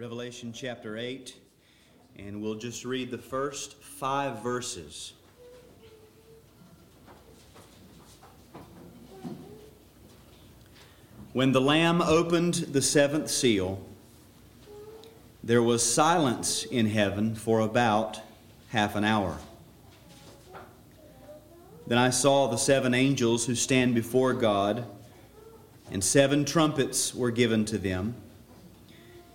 Revelation chapter 8, and we'll just read the first five verses. When the Lamb opened the seventh seal, there was silence in heaven for about half an hour. Then I saw the seven angels who stand before God, and seven trumpets were given to them.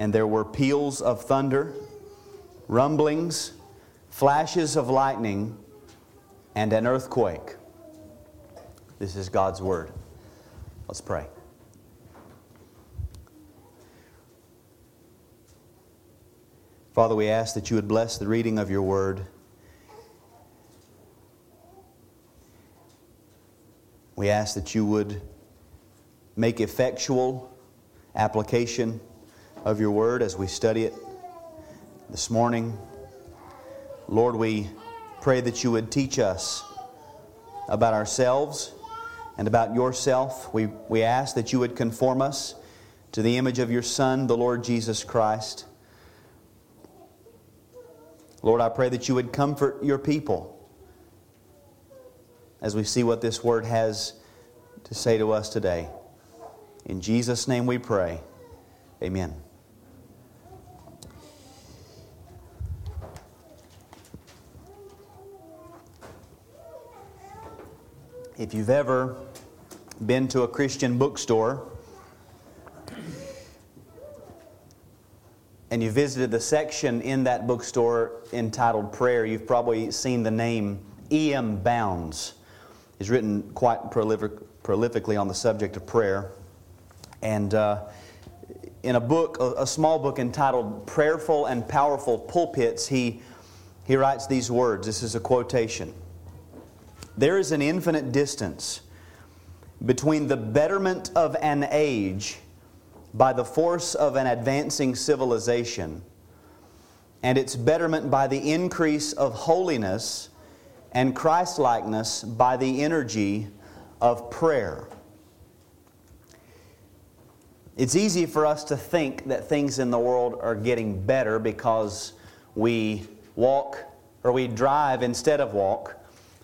And there were peals of thunder, rumblings, flashes of lightning, and an earthquake. This is God's word. Let's pray. Father, we ask that you would bless the reading of your word. We ask that you would make effectual application of your word as we study it this morning. Lord, we pray that you would teach us about ourselves and about yourself. We, we ask that you would conform us to the image of your Son, the Lord Jesus Christ. Lord, I pray that you would comfort your people as we see what this word has to say to us today. In Jesus' name we pray. Amen. If you've ever been to a Christian bookstore and you visited the section in that bookstore entitled Prayer, you've probably seen the name E.M. Bounds. He's written quite prolific, prolifically on the subject of prayer. And uh, in a book, a, a small book entitled Prayerful and Powerful Pulpits, he, he writes these words. This is a quotation. There is an infinite distance between the betterment of an age by the force of an advancing civilization and its betterment by the increase of holiness and Christlikeness by the energy of prayer. It's easy for us to think that things in the world are getting better because we walk or we drive instead of walk,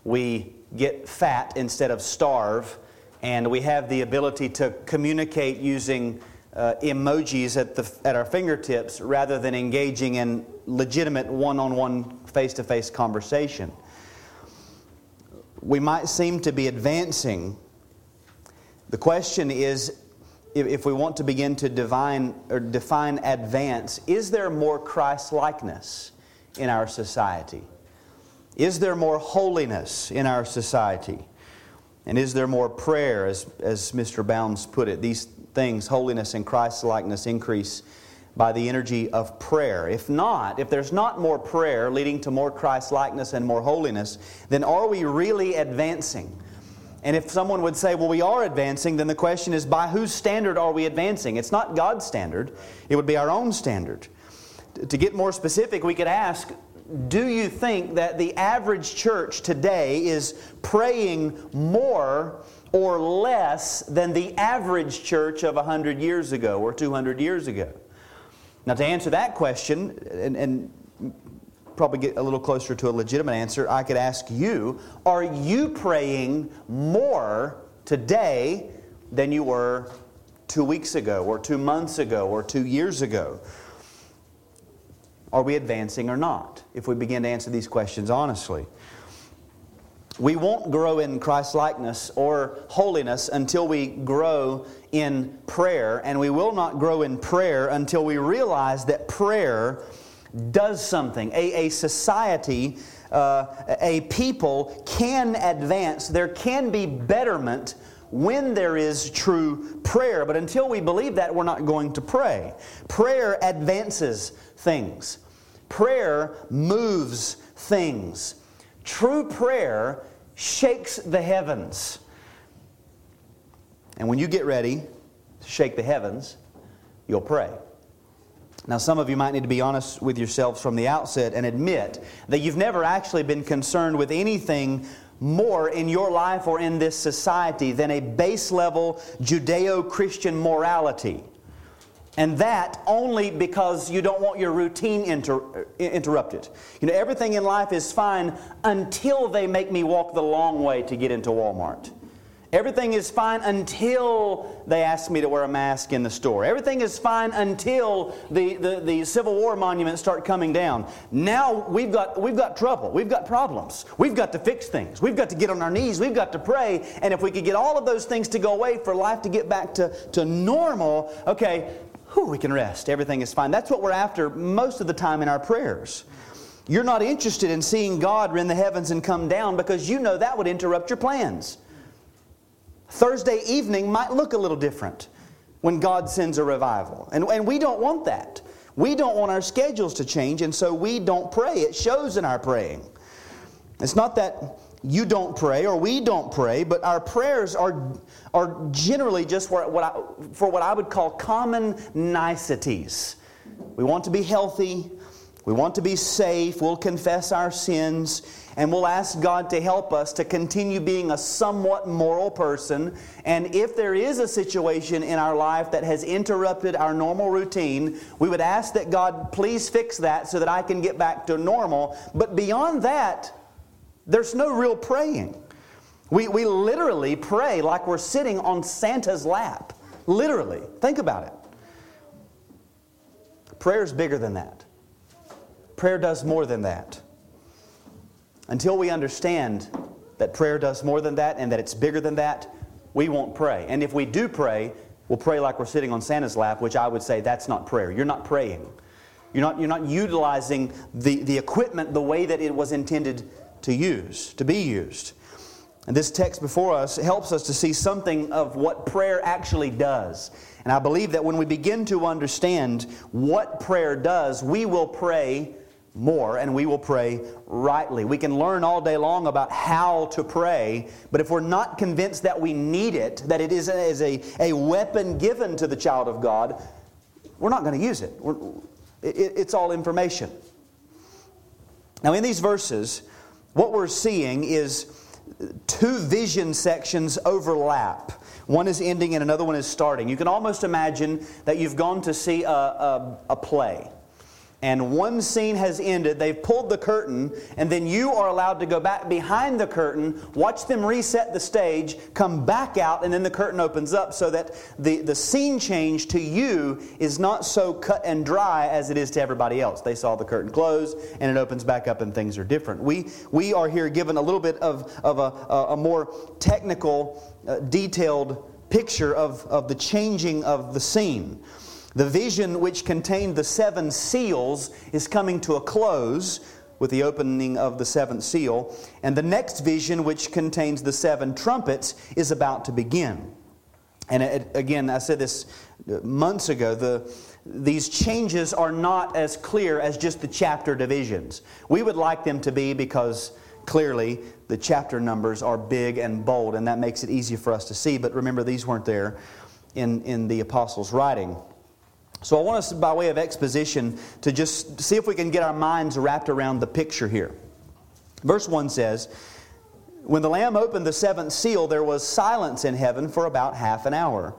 we get fat instead of starve, and we have the ability to communicate using uh, emojis at, the, at our fingertips rather than engaging in legitimate one on one face to face conversation. We might seem to be advancing. The question is if, if we want to begin to divine, or define advance, is there more Christ likeness in our society? Is there more holiness in our society? And is there more prayer, as, as Mr. Bounds put it? These things, holiness and Christ likeness, increase by the energy of prayer. If not, if there's not more prayer leading to more Christ likeness and more holiness, then are we really advancing? And if someone would say, well, we are advancing, then the question is, by whose standard are we advancing? It's not God's standard, it would be our own standard. To get more specific, we could ask, do you think that the average church today is praying more or less than the average church of 100 years ago or 200 years ago? Now, to answer that question, and, and probably get a little closer to a legitimate answer, I could ask you Are you praying more today than you were two weeks ago, or two months ago, or two years ago? Are we advancing or not? If we begin to answer these questions honestly. We won't grow in Christ likeness or holiness until we grow in prayer, and we will not grow in prayer until we realize that prayer does something. A, a society, uh, a people can advance. There can be betterment when there is true prayer. But until we believe that, we're not going to pray. Prayer advances things, prayer moves things. True prayer shakes the heavens. And when you get ready to shake the heavens, you'll pray. Now, some of you might need to be honest with yourselves from the outset and admit that you've never actually been concerned with anything more in your life or in this society than a base level Judeo Christian morality. And that only because you don't want your routine inter- interrupted. You know, everything in life is fine until they make me walk the long way to get into Walmart. Everything is fine until they ask me to wear a mask in the store. Everything is fine until the, the, the, Civil War monuments start coming down. Now we've got, we've got trouble. We've got problems. We've got to fix things. We've got to get on our knees. We've got to pray. And if we could get all of those things to go away for life to get back to, to normal, okay, whew, we can rest. Everything is fine. That's what we're after most of the time in our prayers. You're not interested in seeing God rend the heavens and come down because you know that would interrupt your plans. Thursday evening might look a little different when God sends a revival. And, and we don't want that. We don't want our schedules to change, and so we don't pray. It shows in our praying. It's not that you don't pray or we don't pray, but our prayers are, are generally just for what, I, for what I would call common niceties. We want to be healthy, we want to be safe, we'll confess our sins, and we'll ask God to help us to continue being a somewhat moral person. And if there is a situation in our life that has interrupted our normal routine, we would ask that God please fix that so that I can get back to normal. But beyond that, there's no real praying. We, we literally pray like we're sitting on Santa's lap. Literally. Think about it. Prayer is bigger than that. Prayer does more than that. Until we understand that prayer does more than that and that it's bigger than that, we won't pray. And if we do pray, we'll pray like we're sitting on Santa's lap, which I would say that's not prayer. You're not praying. You're not, you're not utilizing the, the equipment the way that it was intended to use, to be used. And this text before us helps us to see something of what prayer actually does. And I believe that when we begin to understand what prayer does, we will pray more and we will pray rightly. We can learn all day long about how to pray, but if we're not convinced that we need it, that it is a, a, a weapon given to the child of God, we're not going to use it. it. It's all information. Now, in these verses, what we're seeing is two vision sections overlap. One is ending and another one is starting. You can almost imagine that you've gone to see a, a, a play and one scene has ended, they've pulled the curtain, and then you are allowed to go back behind the curtain, watch them reset the stage, come back out, and then the curtain opens up so that the, the scene change to you is not so cut and dry as it is to everybody else. They saw the curtain close, and it opens back up, and things are different. We, we are here given a little bit of, of a, a more technical, uh, detailed picture of, of the changing of the scene. The vision which contained the seven seals is coming to a close with the opening of the seventh seal, and the next vision, which contains the seven trumpets, is about to begin. And it, again, I said this months ago, the, these changes are not as clear as just the chapter divisions. We would like them to be because clearly the chapter numbers are big and bold, and that makes it easy for us to see. But remember, these weren't there in, in the apostles' writing. So I want us, by way of exposition, to just see if we can get our minds wrapped around the picture here. Verse 1 says, When the Lamb opened the seventh seal, there was silence in heaven for about half an hour.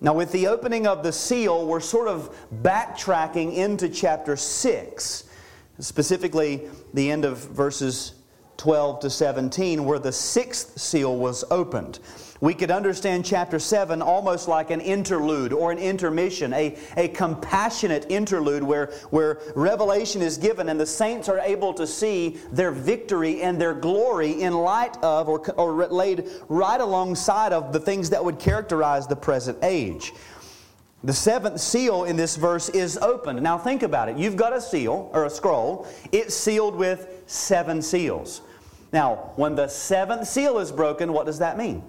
Now, with the opening of the seal, we're sort of backtracking into chapter 6, specifically the end of verses 12 to 17, where the sixth seal was opened. We could understand chapter 7 almost like an interlude or an intermission, a, a compassionate interlude where, where revelation is given and the saints are able to see their victory and their glory in light of or, or laid right alongside of the things that would characterize the present age. The seventh seal in this verse is opened. Now think about it. You've got a seal or a scroll, it's sealed with seven seals. Now, when the seventh seal is broken, what does that mean?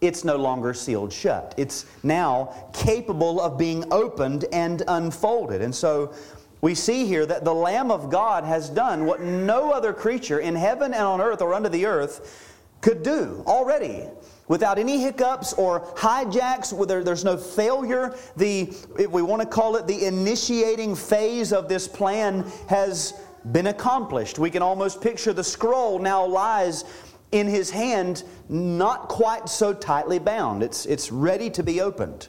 it's no longer sealed shut. It's now capable of being opened and unfolded. And so we see here that the Lamb of God has done what no other creature in heaven and on earth or under the earth could do already. Without any hiccups or hijacks, where there's no failure, the, if we want to call it the initiating phase of this plan has been accomplished. We can almost picture the scroll now lies in his hand, not quite so tightly bound. It's, it's ready to be opened.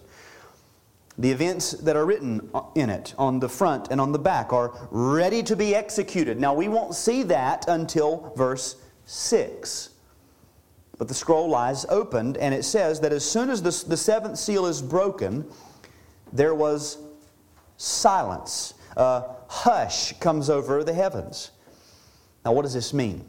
The events that are written uh, in it on the front and on the back are ready to be executed. Now, we won't see that until verse 6. But the scroll lies opened, and it says that as soon as the, the seventh seal is broken, there was silence. A hush comes over the heavens. Now, what does this mean?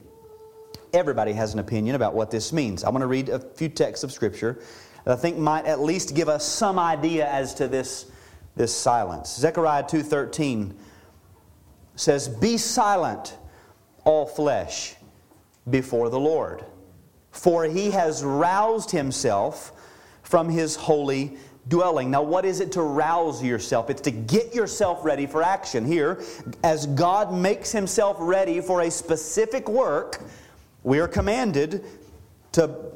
Everybody has an opinion about what this means. I'm going to read a few texts of Scripture that I think might at least give us some idea as to this, this silence. Zechariah 2.13 says, Be silent, all flesh, before the Lord, for he has roused himself from his holy dwelling. Now, what is it to rouse yourself? It's to get yourself ready for action. Here, as God makes himself ready for a specific work, we are commanded to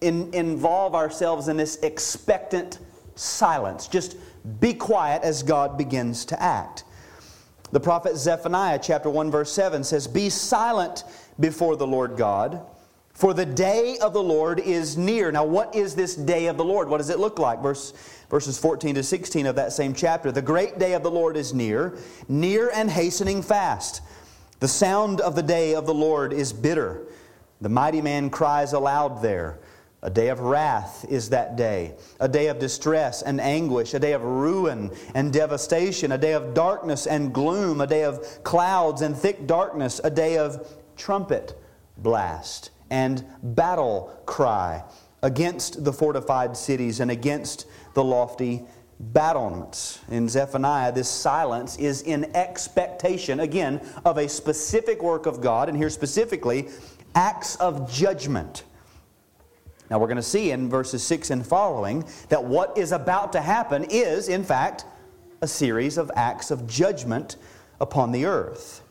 in, involve ourselves in this expectant silence. Just be quiet as God begins to act. The prophet Zephaniah, chapter 1, verse 7 says, Be silent before the Lord God, for the day of the Lord is near. Now, what is this day of the Lord? What does it look like? Verse, verses 14 to 16 of that same chapter. The great day of the Lord is near, near and hastening fast. The sound of the day of the Lord is bitter. The mighty man cries aloud there. A day of wrath is that day, a day of distress and anguish, a day of ruin and devastation, a day of darkness and gloom, a day of clouds and thick darkness, a day of trumpet blast and battle cry against the fortified cities and against the lofty battlements. In Zephaniah, this silence is in expectation, again, of a specific work of God, and here specifically, acts of judgment now, we're going to see in verses 6 and following that what is about to happen is, in fact, a series of acts of judgment upon the earth.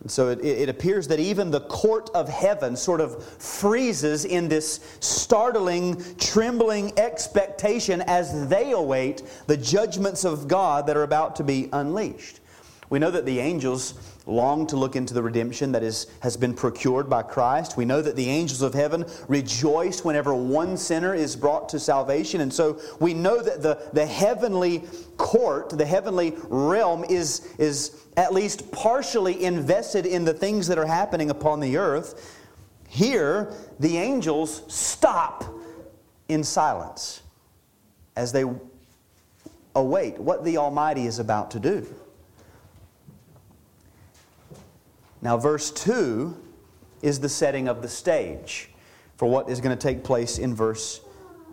And so it, it, appears that even the court of heaven sort of freezes in this startling, trembling expectation as they await the judgments of God that are about to be unleashed. We know that the angels long to look into the redemption that is, has been procured by Christ. We know that the angels of heaven rejoice whenever one sinner is brought to salvation. And so we know that the, the heavenly court, the heavenly realm, is, is at least partially invested in the things that are happening upon the earth. Here, the angels stop in silence as they await what the Almighty is about to do. Now, verse 2 is the setting of the stage for what is going to take place in verse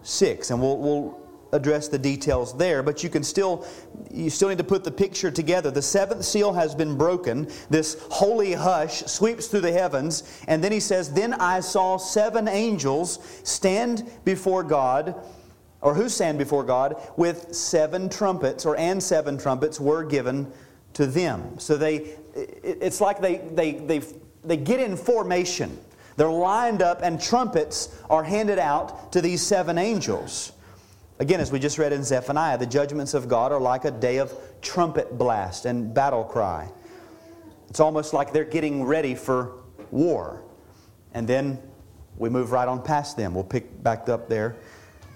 6. And we'll, we'll address the details there, but you can still you still need to put the picture together. The seventh seal has been broken. This holy hush sweeps through the heavens, and then he says, "Then I saw seven angels stand before God, or who stand before God with seven trumpets, or and seven trumpets were given to them." So they it's like they, they, they, they get in formation. They're lined up, and trumpets are handed out to these seven angels. Again, as we just read in Zephaniah, the judgments of God are like a day of trumpet blast and battle cry. It's almost like they're getting ready for war. And then we move right on past them. We'll pick back up there,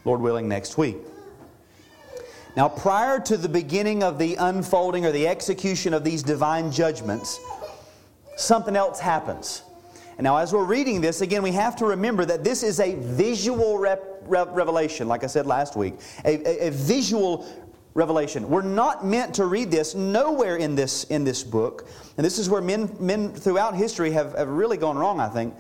Lord willing, next week. Now, prior to the beginning of the unfolding or the execution of these divine judgments, something else happens. And now, as we're reading this, again, we have to remember that this is a visual rep- revelation, like I said last week, a, a, a visual revelation. We're not meant to read this nowhere in this, in this book. And this is where men, men throughout history have, have really gone wrong, I think.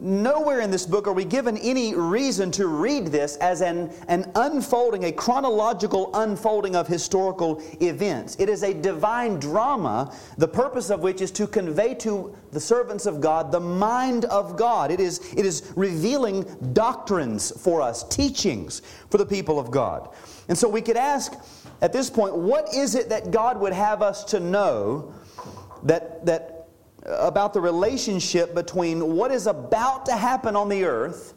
Nowhere in this book are we given any reason to read this as an, an unfolding, a chronological unfolding of historical events. It is a divine drama, the purpose of which is to convey to the servants of God the mind of God. It is, it is revealing doctrines for us, teachings for the people of God. And so we could ask at this point, what is it that God would have us to know that, that about the relationship between what is about to happen on the earth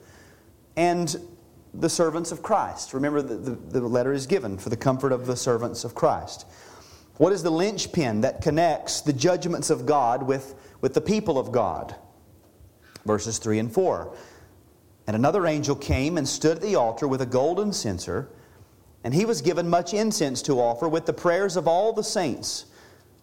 and the servants of Christ. Remember, the, the, the, letter is given for the comfort of the servants of Christ. What is the linchpin that connects the judgments of God with, with the people of God? Verses 3 and 4. And another angel came and stood at the altar with a golden censer, and he was given much incense to offer with the prayers of all the saints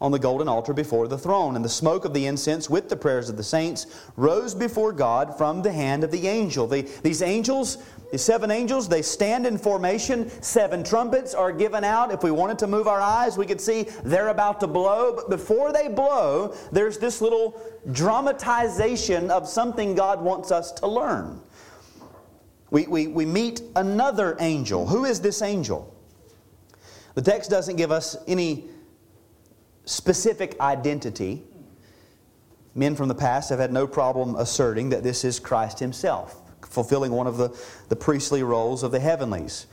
on the golden altar before the throne. And the smoke of the incense with the prayers of the saints rose before God from the hand of the angel. The, these angels, these seven angels, they stand in formation. Seven trumpets are given out. If we wanted to move our eyes, we could see they're about to blow. But before they blow, there's this little dramatization of something God wants us to learn. We, we, we meet another angel. Who is this angel? The text doesn't give us any specific identity, men from the past have had no problem asserting that this is Christ Himself, fulfilling one of the, the priestly roles of the heavenlies.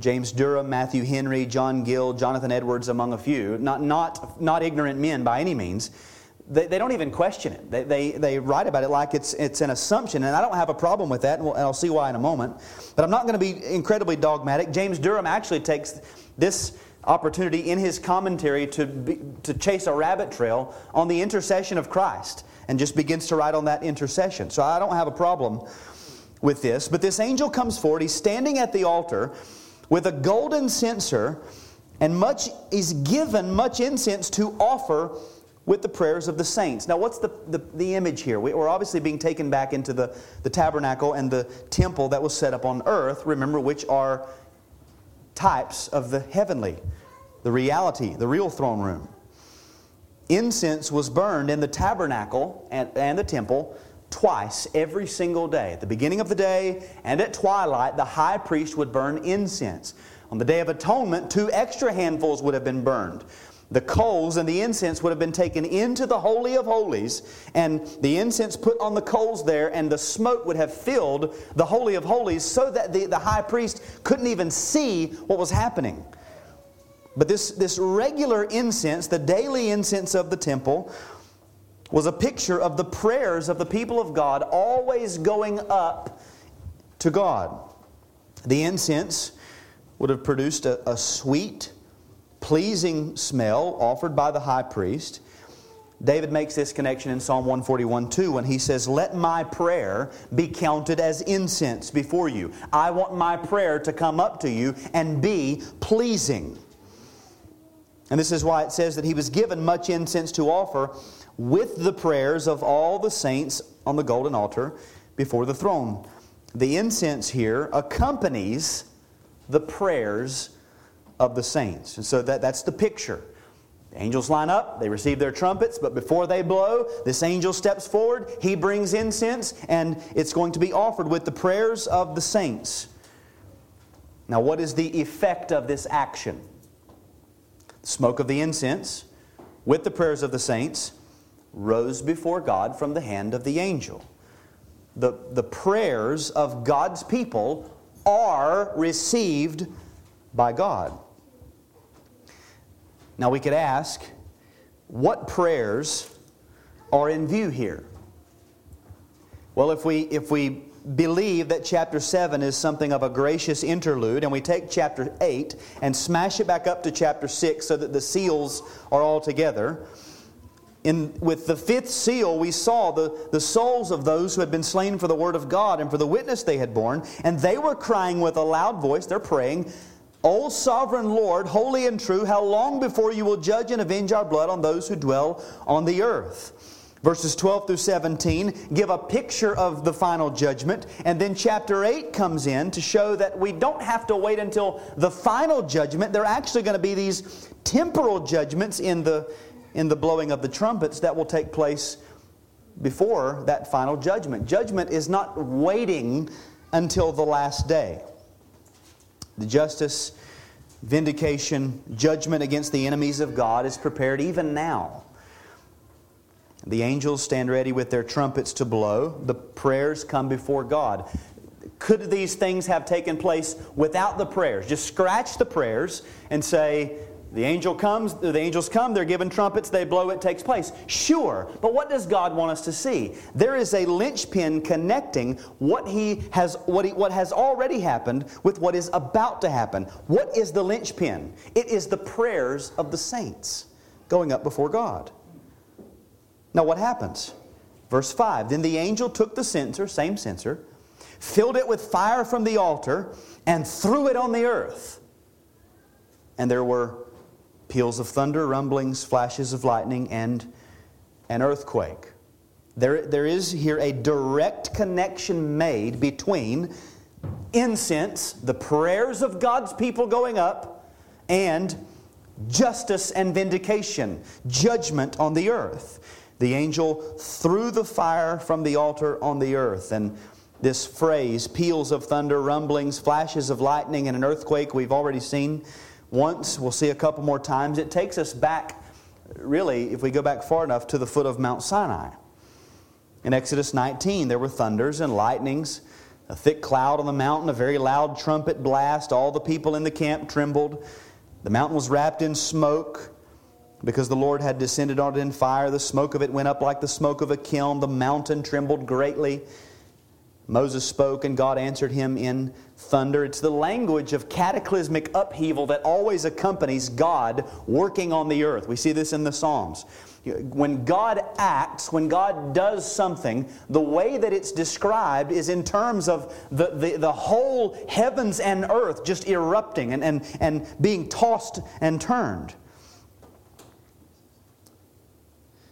James Durham, Matthew Henry, John Gill, Jonathan Edwards, among a few, not, not, not ignorant men by any means, they, they don't even question it. They, they, they write about it like it's, it's an assumption, and I don't have a problem with that, and, we'll, and I'll see why in a moment. But I'm not going to be incredibly dogmatic. James Durham actually takes this opportunity in his commentary to, be, to chase a rabbit trail on the intercession of Christ and just begins to write on that intercession. So I don't have a problem with this. But this angel comes forward. He's standing at the altar with a golden censer, and much is given much incense to offer with the prayers of the saints. Now, what's the, the, the image here? We, are obviously being taken back into the, the tabernacle and the temple that was set up on earth, remember, which are types of the heavenly, the reality, the real throne room. Incense was burned in the tabernacle and, and the temple twice every single day. At the beginning of the day and at twilight, the high priest would burn incense. On the Day of Atonement, two extra handfuls would have been burned the coals and the incense would have been taken into the Holy of Holies, and the incense put on the coals there, and the smoke would have filled the Holy of Holies so that the, the high priest couldn't even see what was happening. But this, this regular incense, the daily incense of the temple, was a picture of the prayers of the people of God always going up to God. The incense would have produced a, a sweet, pleasing smell offered by the high priest. David makes this connection in Psalm 141 2 when he says, Let my prayer be counted as incense before you. I want my prayer to come up to you and be pleasing. And this is why it says that he was given much incense to offer with the prayers of all the saints on the golden altar before the throne. The incense here accompanies the prayers of the saints. And so that, that's the picture. The angels line up, they receive their trumpets, but before they blow, this angel steps forward, he brings incense, and it's going to be offered with the prayers of the saints. Now, what is the effect of this action? The smoke of the incense, with the prayers of the saints, rose before God from the hand of the angel. The, the prayers of God's people are received by God. Now we could ask, what prayers are in view here? Well, if we, if we believe that chapter 7 is something of a gracious interlude, and we take chapter 8 and smash it back up to chapter 6 so that the seals are all together, in, with the fifth seal, we saw the, the souls of those who had been slain for the word of God and for the witness they had borne, and they were crying with a loud voice, they're praying, O sovereign Lord, holy and true, how long before you will judge and avenge our blood on those who dwell on the earth? Verses 12 through 17 give a picture of the final judgment, and then chapter 8 comes in to show that we don't have to wait until the final judgment. There are actually going to be these temporal judgments in the, in the blowing of the trumpets that will take place before that final judgment. Judgment is not waiting until the last day. The justice, vindication, judgment against the enemies of God is prepared even now. The angels stand ready with their trumpets to blow. The prayers come before God. Could these things have taken place without the prayers? Just scratch the prayers and say, the angel comes, the angels come, they're given trumpets, they blow, it takes place. Sure, but what does God want us to see? There is a linchpin connecting what he has what, he, what has already happened with what is about to happen. What is the linchpin? It is the prayers of the saints going up before God. Now what happens? Verse 5 Then the angel took the censer, same censer, filled it with fire from the altar, and threw it on the earth. And there were peals of thunder, rumblings, flashes of lightning, and an earthquake. There, there is here a direct connection made between incense, the prayers of God's people going up, and justice and vindication, judgment on the earth. The angel threw the fire from the altar on the earth. And this phrase, peals of thunder, rumblings, flashes of lightning, and an earthquake, we've already seen once, we'll see a couple more times. It takes us back, really, if we go back far enough, to the foot of Mount Sinai. In Exodus 19, there were thunders and lightnings, a thick cloud on the mountain, a very loud trumpet blast. All the people in the camp trembled. The mountain was wrapped in smoke because the Lord had descended on it in fire. The smoke of it went up like the smoke of a kiln. The mountain trembled greatly. Moses spoke and God answered him in thunder. It's the language of cataclysmic upheaval that always accompanies God working on the earth. We see this in the Psalms. When God acts, when God does something, the way that it's described is in terms of the, the, the whole heavens and earth just erupting and, and, and being tossed and turned.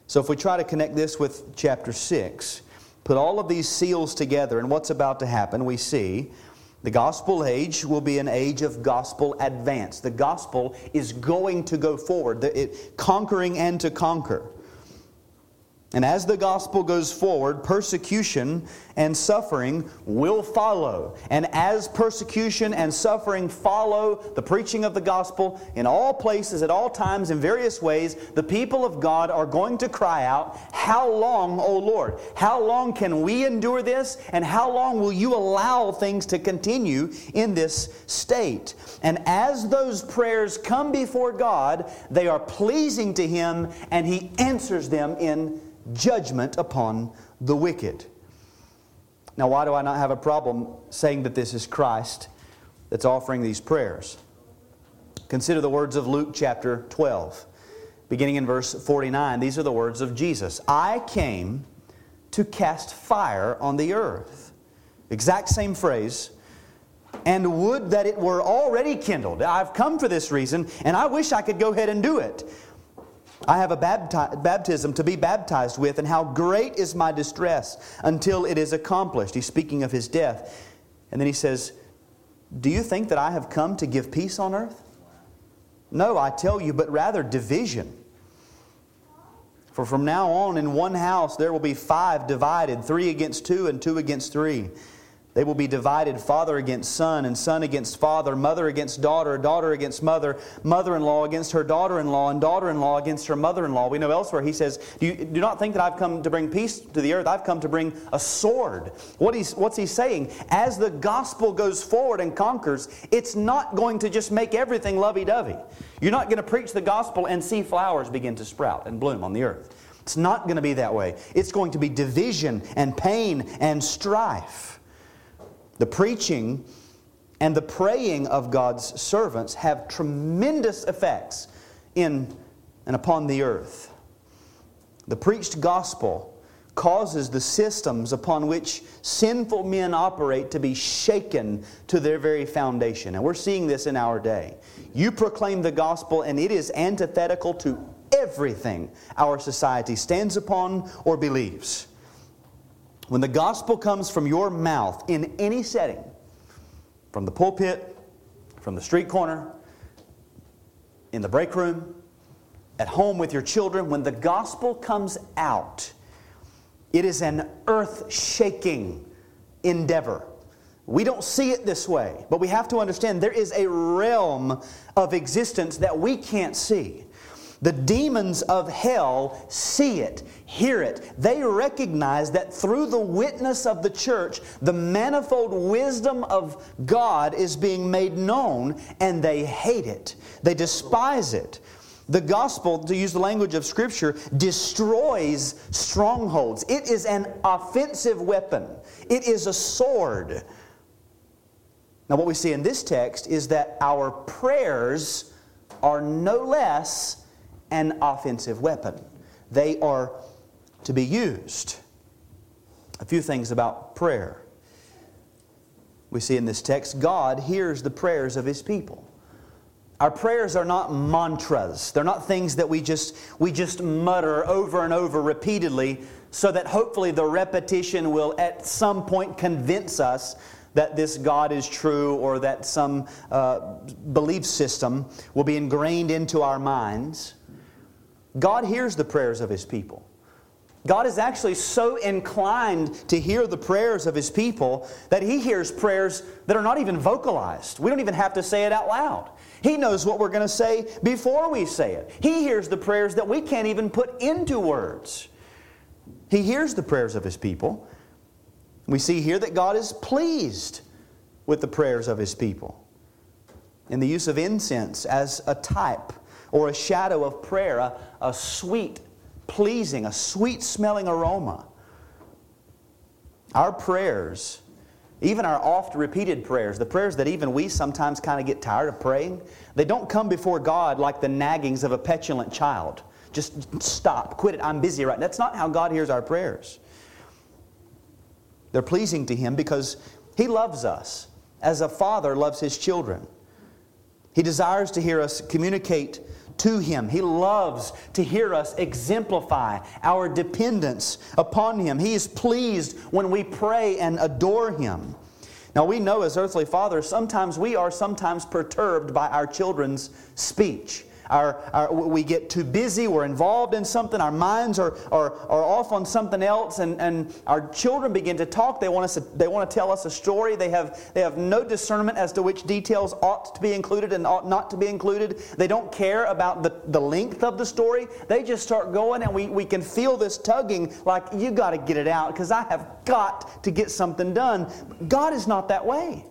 So, if we try to connect this with chapter 6, put all of these seals together and what's about to happen, we see the gospel age will be an age of gospel advance. The gospel is going to go forward, it, conquering and to conquer. And as the gospel goes forward, persecution and suffering will follow. And as persecution and suffering follow the preaching of the gospel in all places, at all times, in various ways, the people of God are going to cry out, How long, O Lord? How long can we endure this? And how long will you allow things to continue in this state? And as those prayers come before God, they are pleasing to Him, and He answers them in judgment upon the wicked. Now, why do I not have a problem saying that this is Christ that's offering these prayers? Consider the words of Luke chapter 12, beginning in verse 49. These are the words of Jesus I came to cast fire on the earth. Exact same phrase. And would that it were already kindled. I've come for this reason, and I wish I could go ahead and do it. I have a bapti- baptism to be baptized with, and how great is my distress until it is accomplished. He's speaking of his death. And then he says, Do you think that I have come to give peace on earth? No, I tell you, but rather division. For from now on, in one house there will be five divided, three against two, and two against three. They will be divided father against son, and son against father, mother against daughter, daughter against mother, mother in law against her daughter in law, and daughter in law against her mother in law. We know elsewhere he says, do, you, do not think that I've come to bring peace to the earth. I've come to bring a sword. What he's, what's he saying? As the gospel goes forward and conquers, it's not going to just make everything lovey dovey. You're not going to preach the gospel and see flowers begin to sprout and bloom on the earth. It's not going to be that way. It's going to be division and pain and strife. The preaching and the praying of God's servants have tremendous effects in and upon the earth. The preached gospel causes the systems upon which sinful men operate to be shaken to their very foundation. And we're seeing this in our day. You proclaim the gospel, and it is antithetical to everything our society stands upon or believes. When the gospel comes from your mouth in any setting, from the pulpit, from the street corner, in the break room, at home with your children, when the gospel comes out, It is an earth shaking endeavor. We don't see it this way, but we have to understand there is a realm of existence that we can't see. The demons of hell see it, hear it. They recognize that through the witness of the church, the manifold wisdom of God is being made known, and they hate it. They despise it. The gospel, to use the language of Scripture, destroys strongholds. It is an offensive weapon, it is a sword. Now, what we see in this text is that our prayers are no less an offensive weapon. They are to be used. A few things about prayer. We see in this text God hears the prayers of his people. Our prayers are not mantras. They're not things that we just we just mutter over and over repeatedly so that hopefully the repetition will at some point convince us that this God is true or that some uh, belief system will be ingrained into our minds. God hears the prayers of His people. God is actually so inclined to hear the prayers of His people that He hears prayers that are not even vocalized. We don't even have to say it out loud. He knows what we're going to say before we say it. He hears the prayers that we can't even put into words. He hears the prayers of His people. We see here that God is pleased with the prayers of His people. In the use of incense as a type or a shadow of prayer, a, a sweet, pleasing, a sweet smelling aroma. Our prayers, even our oft repeated prayers, the prayers that even we sometimes kind of get tired of praying, they don't come before God like the naggings of a petulant child. Just stop, quit it, I'm busy right now. That's not how God hears our prayers. They're pleasing to Him because He loves us as a father loves his children. He desires to hear us communicate to Him. He loves to hear us exemplify our dependence upon Him. He is pleased when we pray and adore Him. Now, we know as earthly fathers, sometimes we are sometimes perturbed by our children's speech. Our, our, we get too busy, we're involved in something, our minds are, are, are off on something else, and, and our children begin to talk. They want, us to, they want to tell us a story. They have, they have no discernment as to which details ought to be included and ought not to be included. They don't care about the, the length of the story. They just start going, and we, we can feel this tugging like, you got to get it out because I have got to get something done. God is not that way.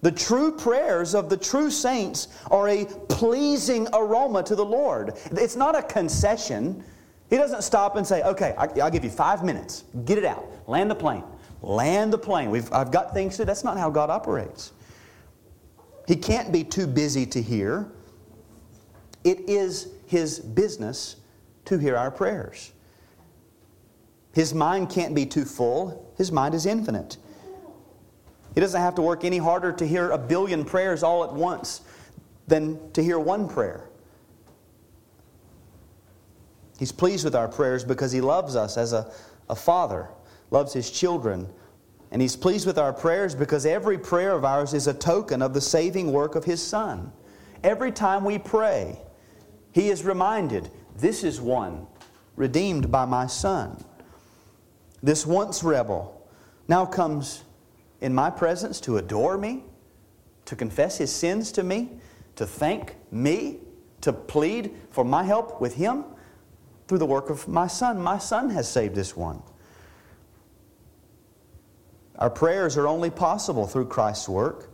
The true prayers of the true saints are a pleasing aroma to the Lord. It's not a concession. He doesn't stop and say, okay, I'll give you five minutes. Get it out. Land the plane. Land the plane. We've, I've got things to do. That's not how God operates. He can't be too busy to hear. It is His business to hear our prayers. His mind can't be too full. His mind is infinite. He doesn't have to work any harder to hear a billion prayers all at once than to hear one prayer. He's pleased with our prayers because He loves us as a, a father, loves His children. And He's pleased with our prayers because every prayer of ours is a token of the saving work of His Son. Every time we pray, He is reminded this is one redeemed by my Son. This once rebel now comes in my presence to adore me, to confess his sins to me, to thank me, to plead for my help with him through the work of my son. My son has saved this one. Our prayers are only possible through Christ's work.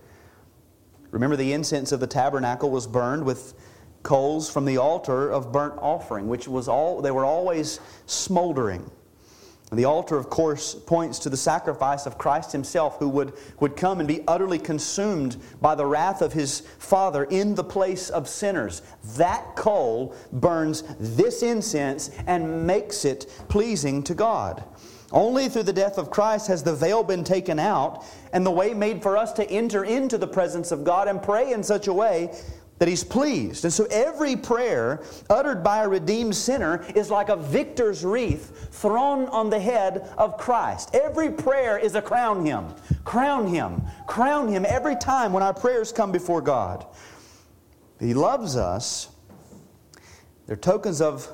Remember, the incense of the tabernacle was burned with coals from the altar of burnt offering, which was all, they were always smoldering. The altar, of course, points to the sacrifice of Christ Himself, who would, would come and be utterly consumed by the wrath of His Father in the place of sinners. That coal burns this incense and makes it pleasing to God. Only through the death of Christ has the veil been taken out and the way made for us to enter into the presence of God and pray in such a way that he's pleased. And so every prayer uttered by a redeemed sinner is like a victor's wreath thrown on the head of Christ. Every prayer is a crown him, crown him, crown him every time when our prayers come before God. He loves us. They're tokens of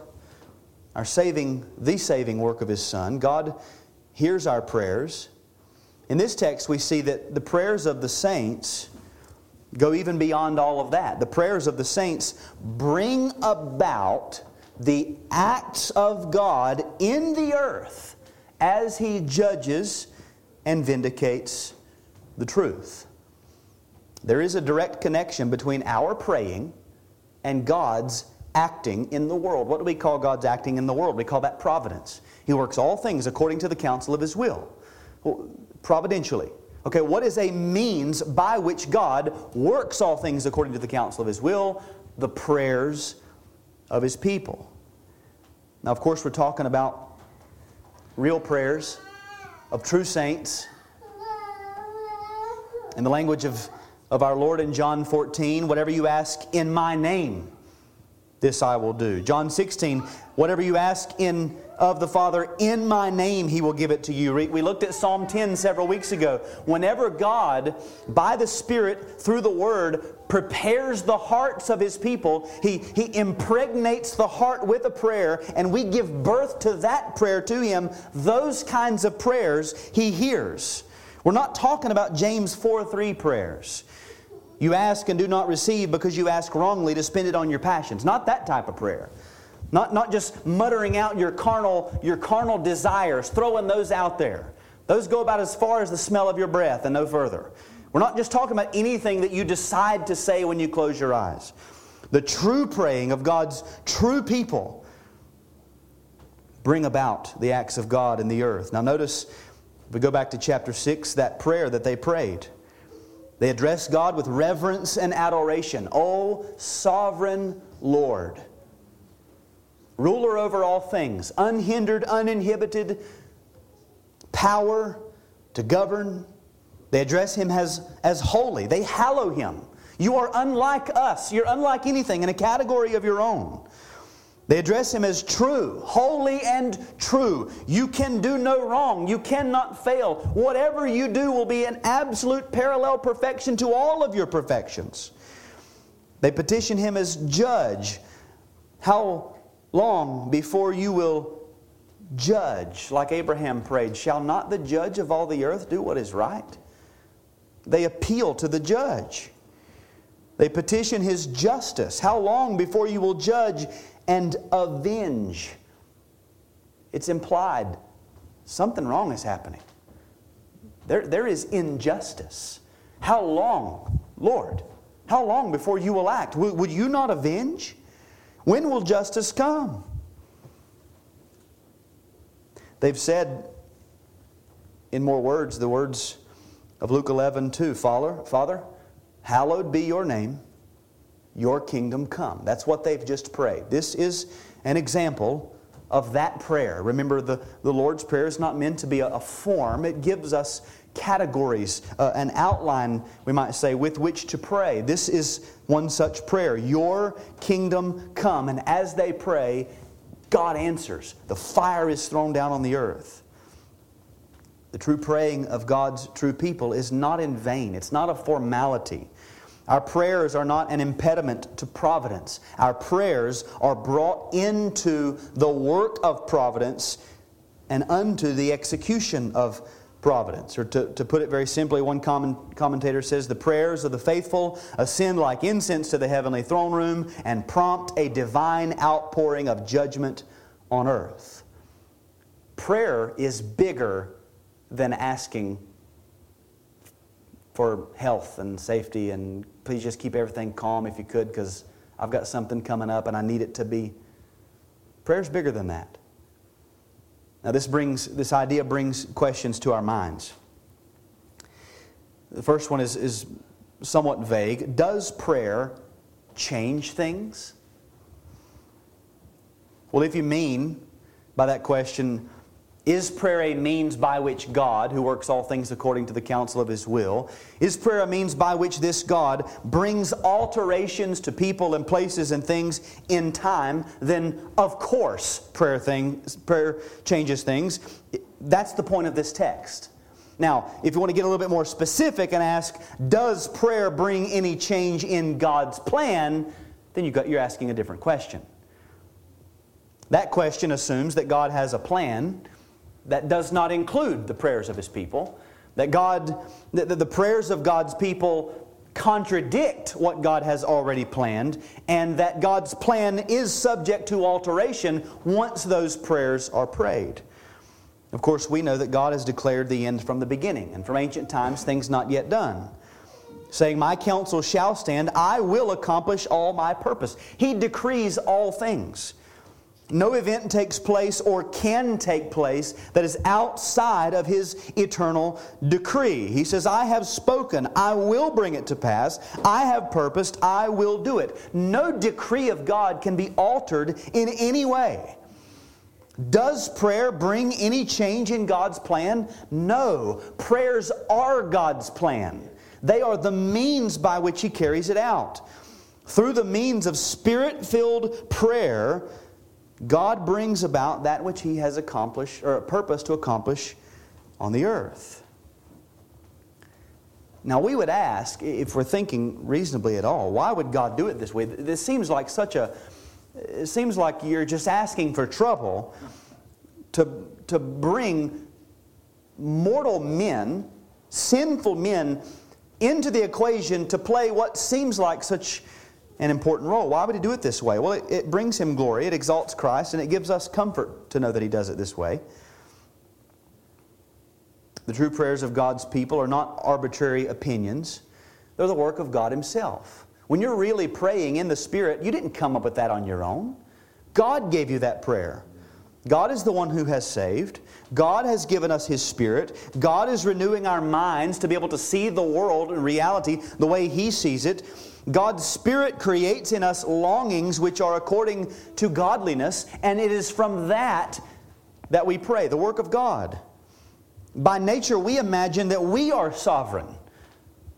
our saving, the saving work of His Son. God hears our prayers. In this text, we see that the prayers of the saints go even beyond all of that. The prayers of the saints bring about the acts of God in the earth as He judges and vindicates the truth. There is a direct connection between our praying and God's acting in the world. What do we call God's acting in the world? We call that providence. He works all things according to the counsel of His will, providentially. Okay, what is a means by which God works all things according to the counsel of His will? The prayers of His people. Now, of course, we're talking about real prayers of true saints. In the language of, of our Lord in John 14, whatever you ask in my name, this I will do. John 16, whatever you ask in of the Father in my name, he will give it to you. We looked at Psalm 10 several weeks ago. Whenever God, by the Spirit, through the Word, prepares the hearts of his people, he, he impregnates the heart with a prayer, and we give birth to that prayer to him. Those kinds of prayers he hears. We're not talking about James 4 3 prayers. You ask and do not receive because you ask wrongly to spend it on your passions. Not that type of prayer. Not, not just muttering out your carnal, your carnal desires, throwing those out there. Those go about as far as the smell of your breath and no further. We're not just talking about anything that you decide to say when you close your eyes. The true praying of God's true people bring about the acts of God in the earth. Now, notice, if we go back to chapter 6, that prayer that they prayed. They address God with reverence and adoration. O sovereign Lord, ruler over all things, unhindered, uninhibited power to govern. They address him as, as holy. They hallow him. You are unlike us. You're unlike anything in a category of your own. They address him as true, holy and true. You can do no wrong. You cannot fail. Whatever you do will be an absolute parallel perfection to all of your perfections. They petition him as judge. How long before you will judge, like Abraham prayed? Shall not the judge of all the earth do what is right? They appeal to the judge. They petition his justice. How long before you will judge and avenge. It's implied something wrong is happening. There, there is injustice. How long, Lord? How long before you will act? Will, would you not avenge? When will justice come? They've said, in more words, the words of Luke 11, 2 Father, Father, hallowed be your name your kingdom come. That's what they've just prayed. This is an example of that prayer. Remember, the, the Lord's Prayer is not meant to be a, a form, it gives us categories, uh, an outline, we might say, with which to pray. This is one such prayer Your kingdom come. And as they pray, God answers. The fire is thrown down on the earth. The true praying of God's true people is not in vain, it's not a formality. Our prayers are not an impediment to providence. Our prayers are brought into the work of providence and unto the execution of providence. Or to, to put it very simply, one common, commentator says the prayers of the faithful ascend like incense to the heavenly throne room and prompt a divine outpouring of judgment on earth. Prayer is bigger than asking for health and safety and please just keep everything calm if you could because I've got something coming up and I need it to be. Prayer's bigger than that. Now this brings this idea brings questions to our minds. The first one is, is somewhat vague. Does prayer change things? Well, if you mean by that question, is prayer a means by which God, who works all things according to the counsel of His will, is prayer a means by which this God brings alterations to people and places and things in time? Then, of course, prayer, things, prayer changes things. That's the point of this text. Now, if you want to get a little bit more specific and ask, does prayer bring any change in God's plan? Then you got, you're asking a different question. That question assumes that God has a plan that does not include the prayers of His people, that God, that the prayers of God's people contradict what God has already planned, and that God's plan is subject to alteration once those prayers are prayed. Of course, we know that God has declared the end from the beginning, and from ancient times, things not yet done. Saying, My counsel shall stand, I will accomplish all my purpose. He decrees all things. No event takes place or can take place that is outside of His eternal decree. He says, I have spoken, I will bring it to pass, I have purposed, I will do it. No decree of God can be altered in any way. Does prayer bring any change in God's plan? No. Prayers are God's plan. They are the means by which He carries it out. Through the means of spirit filled prayer, God brings about that which He has accomplished, or a purpose to accomplish on the earth. Now, we would ask, if we're thinking reasonably at all, why would God do it this way? This seems like such a, it seems like you're just asking for trouble to, to bring mortal men, sinful men, into the equation to play what seems like such an important role. Why would he do it this way? Well, it, it, brings him glory, it exalts Christ, and it gives us comfort to know that he does it this way. The true prayers of God's people are not arbitrary opinions, they're the work of God Himself. When you're really praying in the Spirit, you didn't come up with that on your own. God gave you that prayer. God is the one who has saved. God has given us His Spirit. God is renewing our minds to be able to see the world in reality the way He sees it. God's Spirit creates in us longings which are according to godliness, and it is from that that we pray, the work of God. By nature, we imagine that we are sovereign,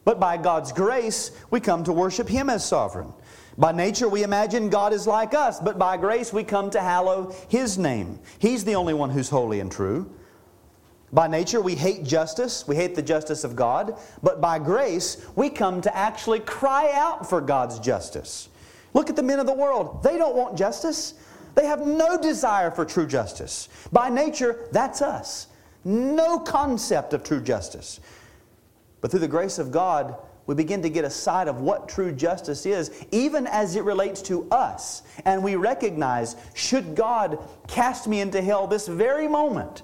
but by God's grace, we come to worship Him as sovereign. By nature, we imagine God is like us, but by grace, we come to hallow His name. He's the only one who's holy and true. By nature, we hate justice. We hate the justice of God. But by grace, we come to actually cry out for God's justice. Look at the men of the world. They don't want justice. They have no desire for true justice. By nature, that's us. No concept of true justice. But through the grace of God, we begin to get a sight of what true justice is, even as it relates to us. And we recognize, should God cast me into hell this very moment,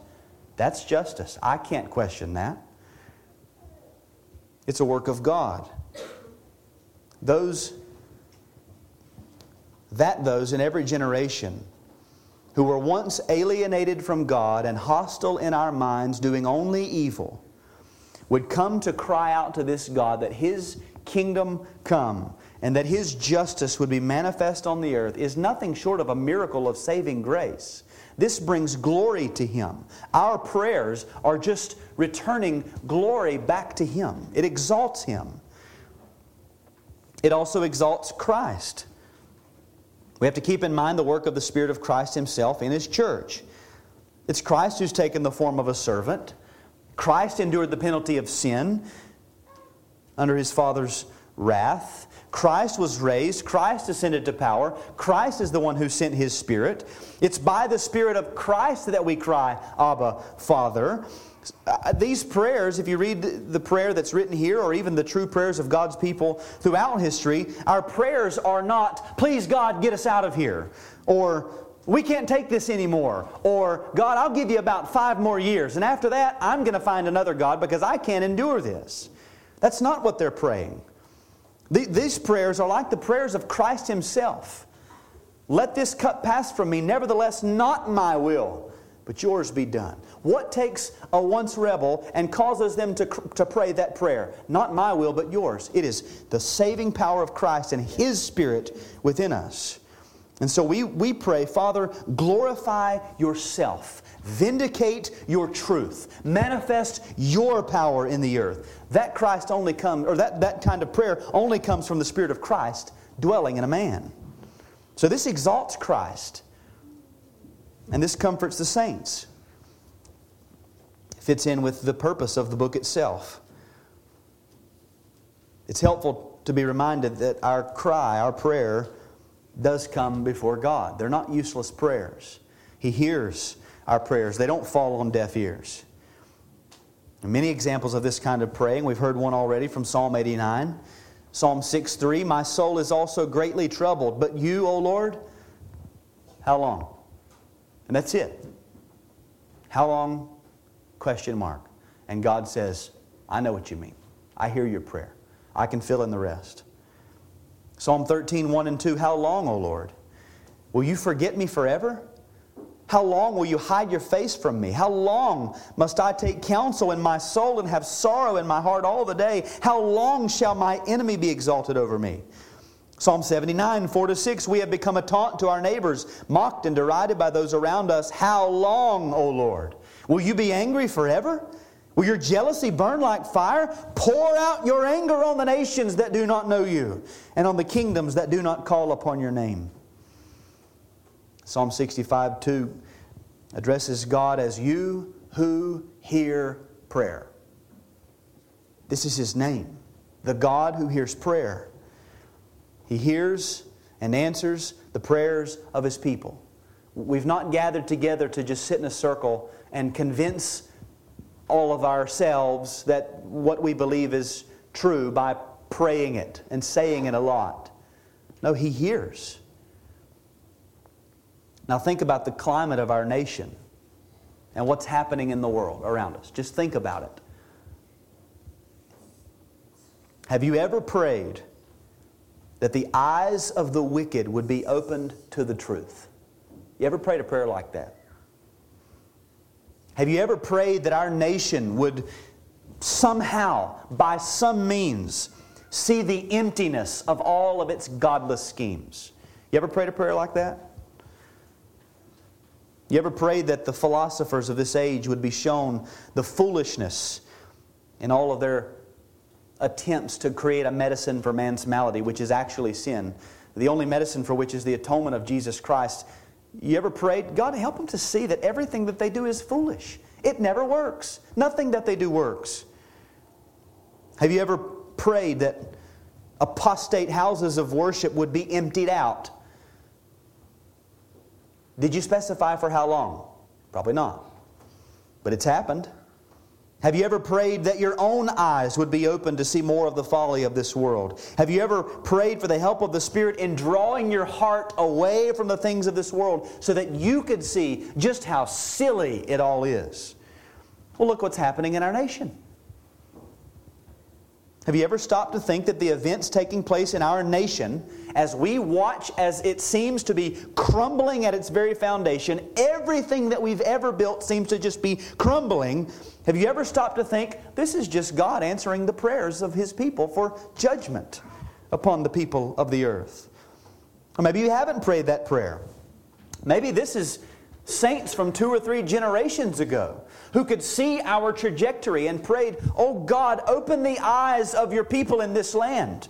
that's justice. I can't question that. It's a work of God. Those that those in every generation who were once alienated from God and hostile in our minds, doing only evil, would come to cry out to this God that His kingdom come and that His justice would be manifest on the earth is nothing short of a miracle of saving grace. This brings glory to Him. Our prayers are just returning glory back to Him, it exalts Him. It also exalts Christ. We have to keep in mind the work of the Spirit of Christ Himself in His church. It's Christ who's taken the form of a servant. Christ endured the penalty of sin under His Father's wrath. Christ was raised. Christ ascended to power. Christ is the one who sent His Spirit. It's by the Spirit of Christ that we cry, Abba, Father. Uh, these prayers, if you read the prayer that's written here, or even the true prayers of God's people throughout history, our prayers are not, please God, get us out of here, or we can't take this anymore, or God, I'll give you about five more years, and after that, I'm going to find another God because I can't endure this. That's not what they're praying. These prayers are like the prayers of Christ Himself. Let this cup pass from me, nevertheless, not my will, but yours be done. What takes a once rebel and causes them to, to pray that prayer? Not my will, but yours. It is the saving power of Christ and His Spirit within us. And so we, we pray, Father, glorify yourself, vindicate your truth, manifest your power in the earth. That Christ only comes, or that, that kind of prayer only comes from the Spirit of Christ dwelling in a man. So this exalts Christ, and this comforts the saints. Fits in with the purpose of the book itself. It's helpful to be reminded that our cry, our prayer, does come before God. They're not useless prayers. He hears our prayers, they don't fall on deaf ears. Many examples of this kind of praying. We've heard one already from Psalm 89. Psalm 6 3 My soul is also greatly troubled, but you, O Lord, how long? And that's it. How long? Question mark. And God says, I know what you mean. I hear your prayer. I can fill in the rest. Psalm 13, 1 and 2 How long, O Lord? Will you forget me forever? How long will you hide your face from me? How long must I take counsel in my soul and have sorrow in my heart all the day? How long shall my enemy be exalted over me? Psalm 79, 4 to 6 We have become a taunt to our neighbors, mocked and derided by those around us. How long, O Lord? Will you be angry forever? Will your jealousy burn like fire? Pour out your anger on the nations that do not know you, and on the kingdoms that do not call upon your name. Psalm 65 2 addresses God as you who hear prayer. This is his name, the God who hears prayer. He hears and answers the prayers of his people. We've not gathered together to just sit in a circle and convince all of ourselves that what we believe is true by praying it and saying it a lot. No, he hears. Now, think about the climate of our nation and what's happening in the world around us. Just think about it. Have you ever prayed that the eyes of the wicked would be opened to the truth? You ever prayed a prayer like that? Have you ever prayed that our nation would somehow, by some means, see the emptiness of all of its godless schemes? You ever prayed a prayer like that? You ever prayed that the philosophers of this age would be shown the foolishness in all of their attempts to create a medicine for man's malady, which is actually sin? The only medicine for which is the atonement of Jesus Christ. You ever prayed, God, help them to see that everything that they do is foolish? It never works. Nothing that they do works. Have you ever prayed that apostate houses of worship would be emptied out? Did you specify for how long? Probably not. But it's happened. Have you ever prayed that your own eyes would be open to see more of the folly of this world? Have you ever prayed for the help of the Spirit in drawing your heart away from the things of this world so that you could see just how silly it all is? Well, look what's happening in our nation. Have you ever stopped to think that the events taking place in our nation, as we watch as it seems to be crumbling at its very foundation, everything that we've ever built seems to just be crumbling? Have you ever stopped to think this is just God answering the prayers of His people for judgment upon the people of the earth? Or maybe you haven't prayed that prayer. Maybe this is saints from two or three generations ago who could see our trajectory and prayed, Oh God, open the eyes of your people in this land.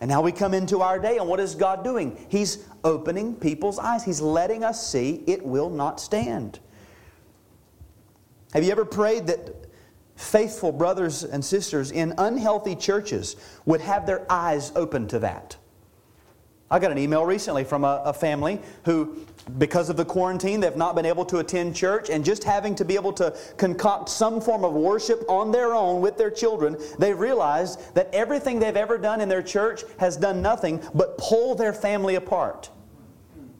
And now we come into our day, and what is God doing? He's opening people's eyes. He's letting us see it will not stand. Have you ever prayed that faithful brothers and sisters in unhealthy churches would have their eyes open to that? I got an email recently from a, a, family who, because of the quarantine, they've not been able to attend church, and just having to be able to concoct some form of worship on their own with their children, they've realized that everything they've ever done in their church has done nothing but pull their family apart.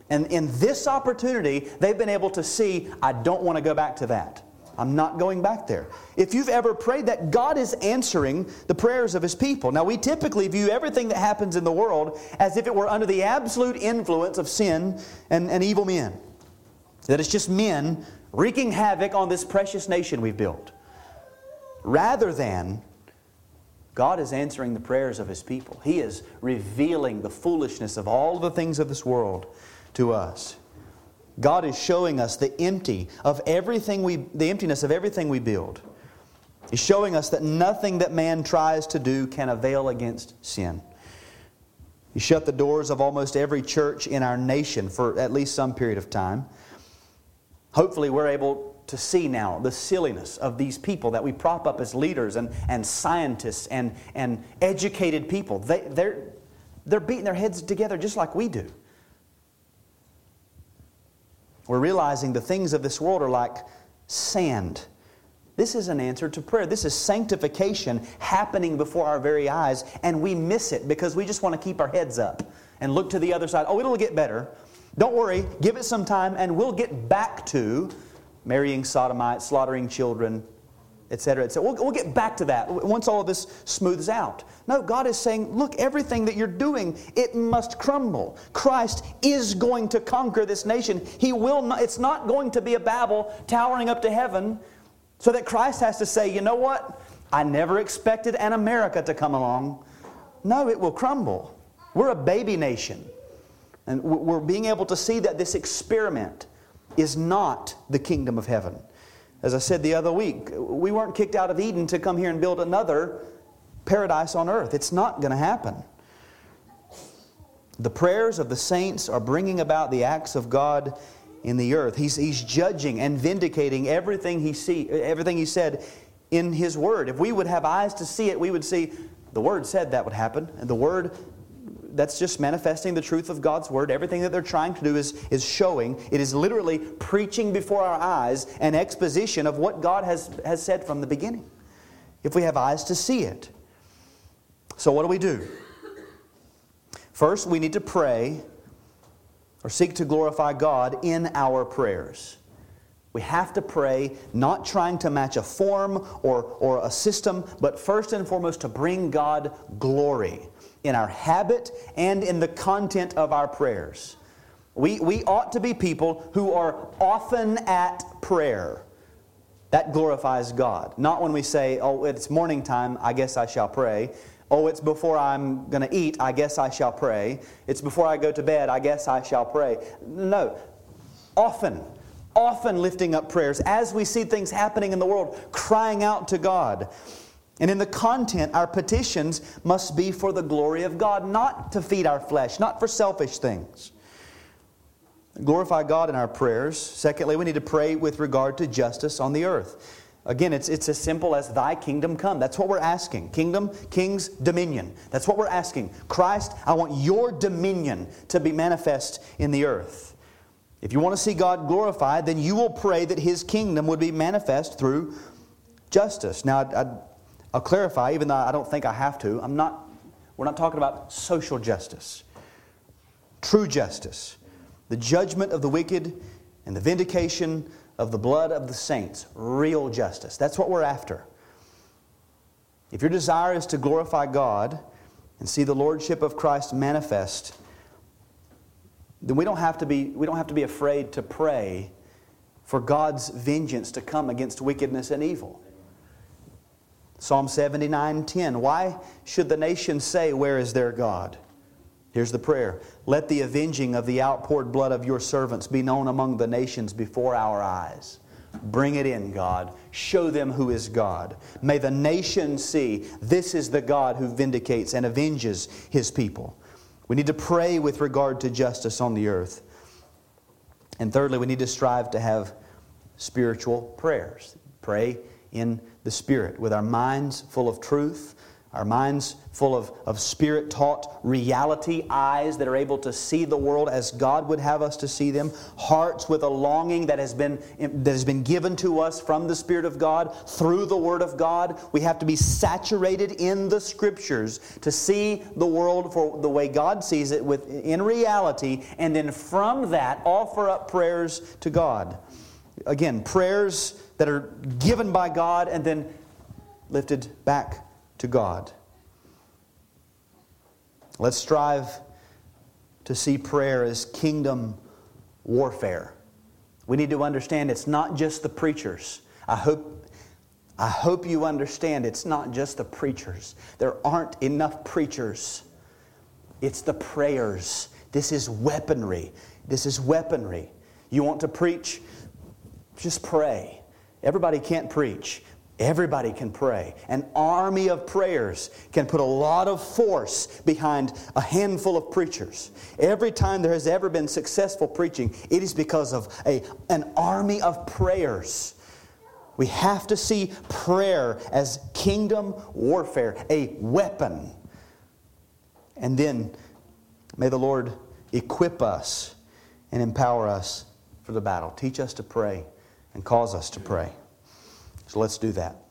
And in this opportunity, they've been able to see, I don't want to go back to that. I'm not going back there. If you've ever prayed that, God is answering the prayers of His people. Now, we typically view everything that happens in the world as if it were under the absolute influence of sin and, and evil men. That it's just men wreaking havoc on this precious nation we've built. Rather than God is answering the prayers of His people, He is revealing the foolishness of all the things of this world to us. God is showing us the empty of everything we, the emptiness of everything we build. He's showing us that nothing that man tries to do can avail against sin. He shut the doors of almost every church in our nation for at least some period of time. Hopefully, we're able to see now the silliness of these people that we prop up as leaders and, and scientists and, and educated people. They, they're, they're beating their heads together just like we do We're realizing the things of this world are like sand. This is an answer to prayer. This is sanctification happening before our very eyes, and we miss it because we just want to keep our heads up and look to the other side. Oh, it'll get better. Don't worry, give it some time, and we'll get back to marrying sodomites, slaughtering children, etc. etc. We'll, we'll get back to that once all of this smooths out. No, God is saying, look, everything that you're doing, it must crumble. Christ is going to conquer this nation. He will not, it's not going to be a Babel towering up to heaven so that Christ has to say, you know what? I never expected an America to come along. No, it will crumble. We're a baby nation. And we're being able to see that this experiment is not the kingdom of heaven. As I said the other week, we weren't kicked out of Eden to come here and build another paradise on earth. It's not going to happen. The prayers of the saints are bringing about the acts of God in the earth. He's, he's judging and vindicating everything he, see, everything he said in His Word. If we would have eyes to see it, we would see the Word said that would happen, and the Word that's just manifesting the truth of God's Word. Everything that they're trying to do is, is showing. It is literally preaching before our eyes an exposition of what God has, has said from the beginning. If we have eyes to see it. So, what do we do? First, we need to pray or seek to glorify God in our prayers. We have to pray, not trying to match a form or, or a system, but first and foremost to bring God glory in our habit and in the content of our prayers. We, we ought to be people who are often at prayer. That glorifies God. Not when we say, oh, it's morning time, I guess I shall pray. Oh, it's before I'm going to eat, I guess I shall pray. It's before I go to bed, I guess I shall pray. No. Often, often lifting up prayers as we see things happening in the world, crying out to God. And in the content, our petitions must be for the glory of God, not to feed our flesh, not for selfish things. Glorify God in our prayers. Secondly, we need to pray with regard to justice on the earth. Again, it's, it's as simple as thy kingdom come. That's what we're asking. Kingdom, king's dominion. That's what we're asking. Christ, I want your dominion to be manifest in the earth. If you want to see God glorified, then you will pray that his kingdom would be manifest through justice. Now, I, I I'll clarify, even though I don't think I have to, I'm not, we're not talking about social justice. True justice. The judgment of the wicked and the vindication of the blood of the saints. Real justice. That's what we're after. If your desire is to glorify God and see the lordship of Christ manifest, then we don't have to be, we don't have to be afraid to pray for God's vengeance to come against wickedness and evil. Psalm 79 10. Why should the nations say, Where is their God? Here's the prayer Let the avenging of the outpoured blood of your servants be known among the nations before our eyes. Bring it in, God. Show them who is God. May the nations see this is the God who vindicates and avenges his people. We need to pray with regard to justice on the earth. And thirdly, we need to strive to have spiritual prayers. Pray in the Spirit, with our minds full of truth, our minds full of, of spirit taught reality, eyes that are able to see the world as God would have us to see them, hearts with a longing that has been, that has been given to us from the Spirit of God through the Word of God. We have to be saturated in the Scriptures to see the world for the way God sees it with, in reality, and then from that offer up prayers to God. Again, prayers that are given by God and then lifted back to God. Let's strive to see prayer as kingdom warfare. We need to understand it's not just the preachers. I hope, I hope you understand it's not just the preachers. There aren't enough preachers. It's the prayers. This is weaponry. This is weaponry. You want to preach? Just pray. Everybody can't preach. Everybody can pray. An army of prayers can put a lot of force behind a handful of preachers. Every time there has ever been successful preaching, it is because of a, an army of prayers. We have to see prayer as kingdom warfare, a weapon. And then may the Lord equip us and empower us for the battle. Teach us to pray and cause us to pray. So let's do that.